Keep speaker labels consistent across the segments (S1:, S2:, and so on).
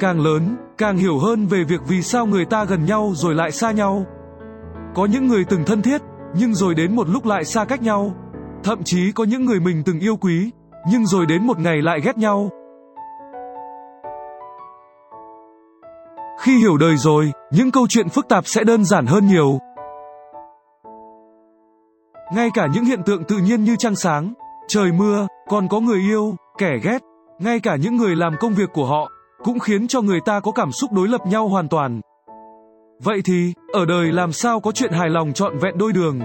S1: càng lớn, càng hiểu hơn về việc vì sao người ta gần nhau rồi lại xa nhau. Có những người từng thân thiết, nhưng rồi đến một lúc lại xa cách nhau. Thậm chí có những người mình từng yêu quý, nhưng rồi đến một ngày lại ghét nhau. Khi hiểu đời rồi, những câu chuyện phức tạp sẽ đơn giản hơn nhiều. Ngay cả những hiện tượng tự nhiên như trăng sáng, trời mưa, còn có người yêu, kẻ ghét, ngay cả những người làm công việc của họ, cũng khiến cho người ta có cảm xúc đối lập nhau hoàn toàn. Vậy thì, ở đời làm sao có chuyện hài lòng trọn vẹn đôi đường?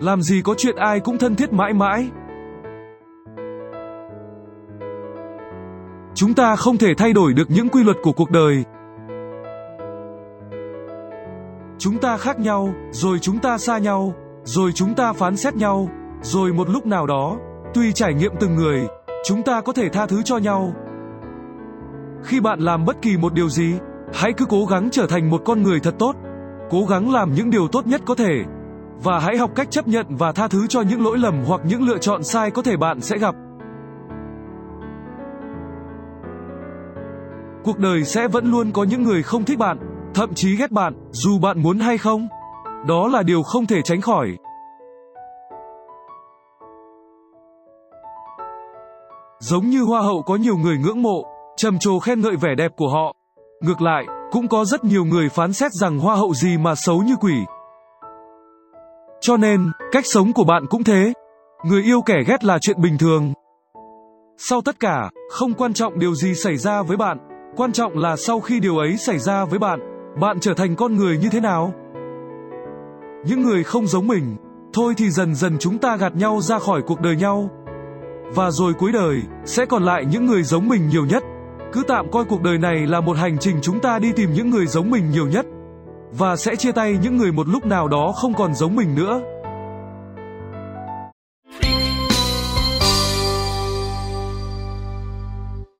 S1: Làm gì có chuyện ai cũng thân thiết mãi mãi? Chúng ta không thể thay đổi được những quy luật của cuộc đời. Chúng ta khác nhau, rồi chúng ta xa nhau, rồi chúng ta phán xét nhau, rồi một lúc nào đó, tùy trải nghiệm từng người, chúng ta có thể tha thứ cho nhau. Khi bạn làm bất kỳ một điều gì, hãy cứ cố gắng trở thành một con người thật tốt, cố gắng làm những điều tốt nhất có thể và hãy học cách chấp nhận và tha thứ cho những lỗi lầm hoặc những lựa chọn sai có thể bạn sẽ gặp. Cuộc đời sẽ vẫn luôn có những người không thích bạn, thậm chí ghét bạn, dù bạn muốn hay không. Đó là điều không thể tránh khỏi. Giống như hoa hậu có nhiều người ngưỡng mộ, trầm trồ khen ngợi vẻ đẹp của họ. Ngược lại, cũng có rất nhiều người phán xét rằng hoa hậu gì mà xấu như quỷ. Cho nên, cách sống của bạn cũng thế. Người yêu kẻ ghét là chuyện bình thường. Sau tất cả, không quan trọng điều gì xảy ra với bạn, quan trọng là sau khi điều ấy xảy ra với bạn, bạn trở thành con người như thế nào? Những người không giống mình, thôi thì dần dần chúng ta gạt nhau ra khỏi cuộc đời nhau. Và rồi cuối đời, sẽ còn lại những người giống mình nhiều nhất. Cứ tạm coi cuộc đời này là một hành trình chúng ta đi tìm những người giống mình nhiều nhất. Và sẽ chia tay những người một lúc nào đó không còn giống mình nữa.